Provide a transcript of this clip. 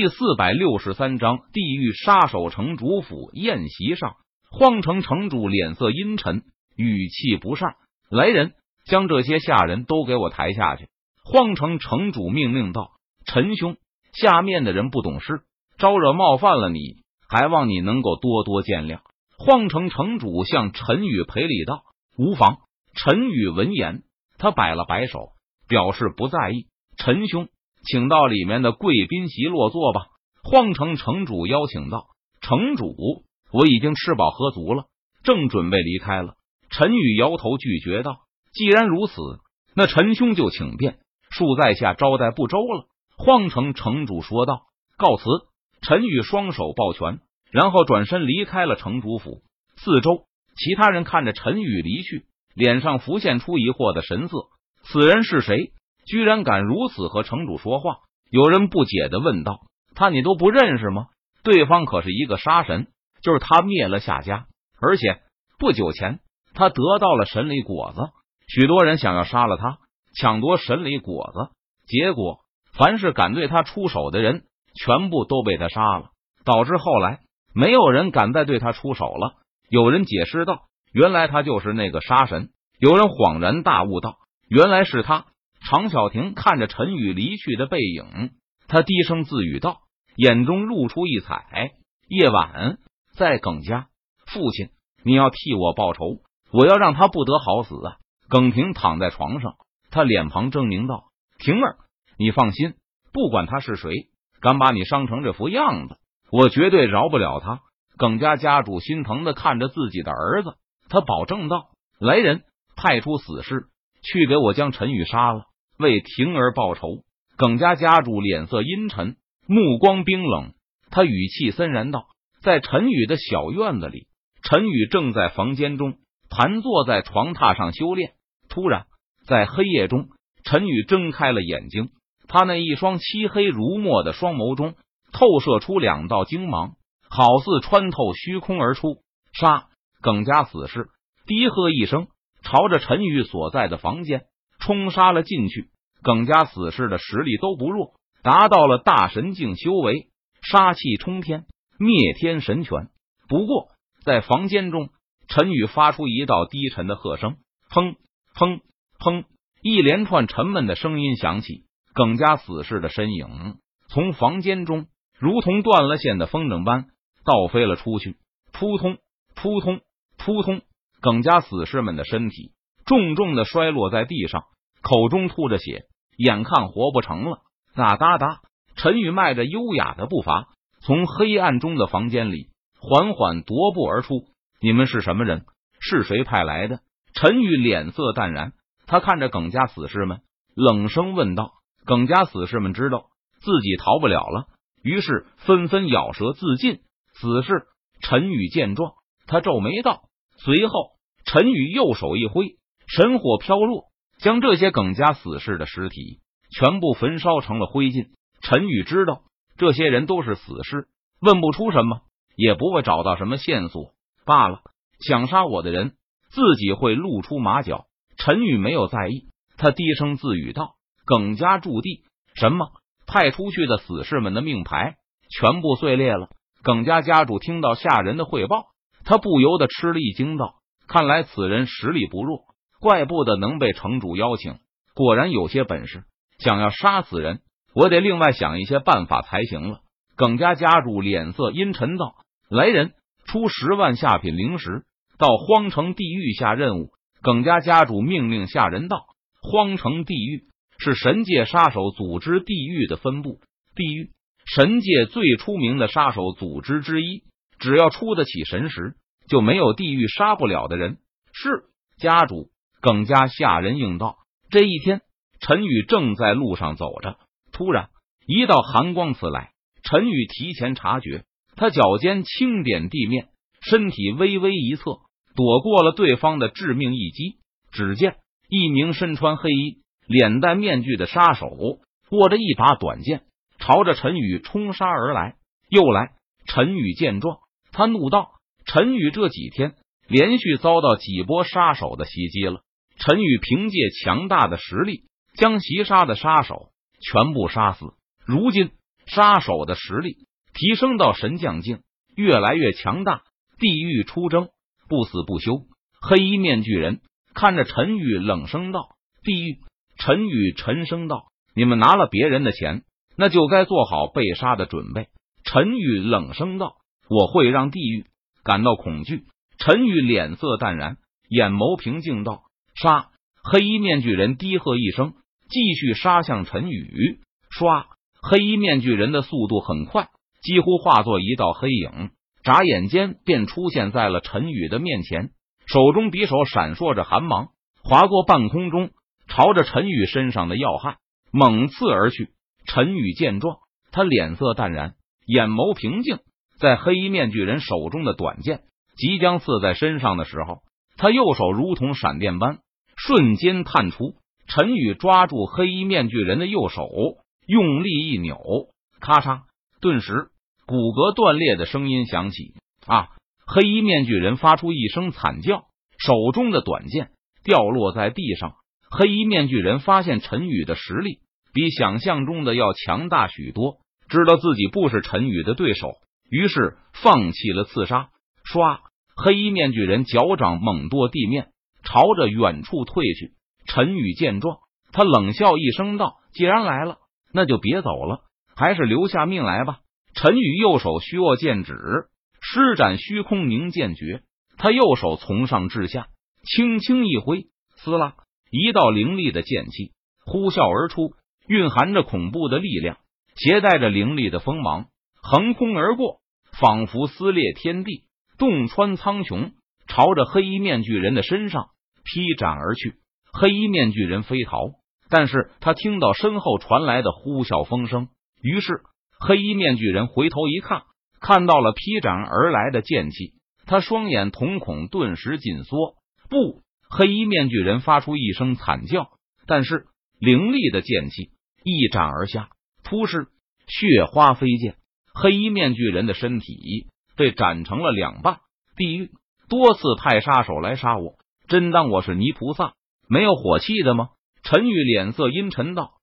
第四百六十三章地狱杀手城主府宴席上，荒城城主脸色阴沉，语气不善：“来人，将这些下人都给我抬下去。”荒城城主命令道：“陈兄，下面的人不懂事，招惹冒犯了你，还望你能够多多见谅。”荒城城主向陈宇赔礼道：“无妨。”陈宇闻言，他摆了摆手，表示不在意。陈兄，请到里面的贵宾席落座吧。荒城城主邀请道：“城主，我已经吃饱喝足了，正准备离开了。”陈宇摇头拒绝道：“既然如此，那陈兄就请便，恕在下招待不周了。”荒城城主说道：“告辞。”陈宇双手抱拳。然后转身离开了城主府。四周，其他人看着陈宇离去，脸上浮现出疑惑的神色。此人是谁？居然敢如此和城主说话？有人不解的问道：“他你都不认识吗？对方可是一个杀神，就是他灭了夏家，而且不久前他得到了神力果子。许多人想要杀了他，抢夺神力果子，结果凡是敢对他出手的人，全部都被他杀了，导致后来。”没有人敢再对他出手了。有人解释道：“原来他就是那个杀神。”有人恍然大悟道：“原来是他。”常小婷看着陈宇离去的背影，他低声自语道，眼中露出异彩。夜晚在耿家，父亲，你要替我报仇，我要让他不得好死啊！耿婷躺在床上，他脸庞狰狞道：“婷儿，你放心，不管他是谁，敢把你伤成这副样子。”我绝对饶不了他！耿家家主心疼的看着自己的儿子，他保证道：“来人，派出死士去给我将陈宇杀了，为婷儿报仇。”耿家家主脸色阴沉，目光冰冷，他语气森然道：“在陈宇的小院子里，陈宇正在房间中盘坐在床榻上修炼。突然，在黑夜中，陈宇睁开了眼睛，他那一双漆黑如墨的双眸中。透射出两道精芒，好似穿透虚空而出。杀！耿家死士低喝一声，朝着陈宇所在的房间冲杀了进去。耿家死士的实力都不弱，达到了大神境修为，杀气冲天，灭天神拳。不过，在房间中，陈宇发出一道低沉的喝声：“砰砰砰！”一连串沉闷的声音响起。耿家死士的身影从房间中。如同断了线的风筝般倒飞了出去，扑通扑通扑通，耿家死士们的身体重重的摔落在地上，口中吐着血，眼看活不成了。哒哒哒，陈宇迈着优雅的步伐从黑暗中的房间里缓缓踱步而出。你们是什么人？是谁派来的？陈宇脸色淡然，他看着耿家死士们，冷声问道：“耿家死士们知道自己逃不了了。”于是纷纷咬舌自尽。此时，陈宇见状，他皱眉道：“随后，陈宇右手一挥，神火飘落，将这些耿家死士的尸体全部焚烧成了灰烬。”陈宇知道这些人都是死尸，问不出什么，也不会找到什么线索罢了。想杀我的人，自己会露出马脚。陈宇没有在意，他低声自语道：“耿家驻地什么？”派出去的死士们的命牌全部碎裂了。耿家家主听到下人的汇报，他不由得吃了一惊，道：“看来此人实力不弱，怪不得能被城主邀请，果然有些本事。想要杀死人，我得另外想一些办法才行了。”耿家家主脸色阴沉道：“来人，出十万下品灵石，到荒城地狱下任务。”耿家家主命令下人道：“荒城地狱。”是神界杀手组织地狱的分部，地狱神界最出名的杀手组织之一。只要出得起神石，就没有地狱杀不了的人。是家主耿家下人应道。这一天，陈宇正在路上走着，突然一道寒光刺来。陈宇提前察觉，他脚尖轻点地面，身体微微一侧，躲过了对方的致命一击。只见一名身穿黑衣。脸戴面具的杀手握着一把短剑，朝着陈宇冲杀而来。又来！陈宇见状，他怒道：“陈宇这几天连续遭到几波杀手的袭击了。陈宇凭借强大的实力，将袭杀的杀手全部杀死。如今杀手的实力提升到神将境，越来越强大。地狱出征，不死不休。黑衣面具人看着陈宇，冷声道：“地狱。”陈宇沉声道：“你们拿了别人的钱，那就该做好被杀的准备。”陈宇冷声道：“我会让地狱感到恐惧。”陈宇脸色淡然，眼眸平静道：“杀！”黑衣面具人低喝一声，继续杀向陈宇。唰！黑衣面具人的速度很快，几乎化作一道黑影。眨眼间便出现在了陈宇的面前，手中匕首闪烁着寒芒，划过半空中，朝着陈宇身上的要害猛刺而去。陈宇见状，他脸色淡然，眼眸平静。在黑衣面具人手中的短剑即将刺在身上的时候，他右手如同闪电般瞬间探出。陈宇抓住黑衣面具人的右手，用力一扭，咔嚓，顿时。骨骼断裂的声音响起，啊！黑衣面具人发出一声惨叫，手中的短剑掉落在地上。黑衣面具人发现陈宇的实力比想象中的要强大许多，知道自己不是陈宇的对手，于是放弃了刺杀。唰！黑衣面具人脚掌猛跺地面，朝着远处退去。陈宇见状，他冷笑一声道：“既然来了，那就别走了，还是留下命来吧。”陈宇右手虚握剑指，施展虚空凝剑诀。他右手从上至下轻轻一挥，撕拉，一道凌厉的剑气呼啸而出，蕴含着恐怖的力量，携带着凌厉的锋芒，横空而过，仿佛撕裂天地，洞穿苍穹，朝着黑衣面具人的身上劈斩而去。黑衣面具人飞逃，但是他听到身后传来的呼啸风声，于是。黑衣面具人回头一看，看到了劈斩而来的剑气，他双眼瞳孔顿时紧缩。不，黑衣面具人发出一声惨叫，但是凌厉的剑气一斩而下，突是血花飞溅，黑衣面具人的身体被斩成了两半。地狱多次派杀手来杀我，真当我是泥菩萨，没有火气的吗？陈宇脸色阴沉道。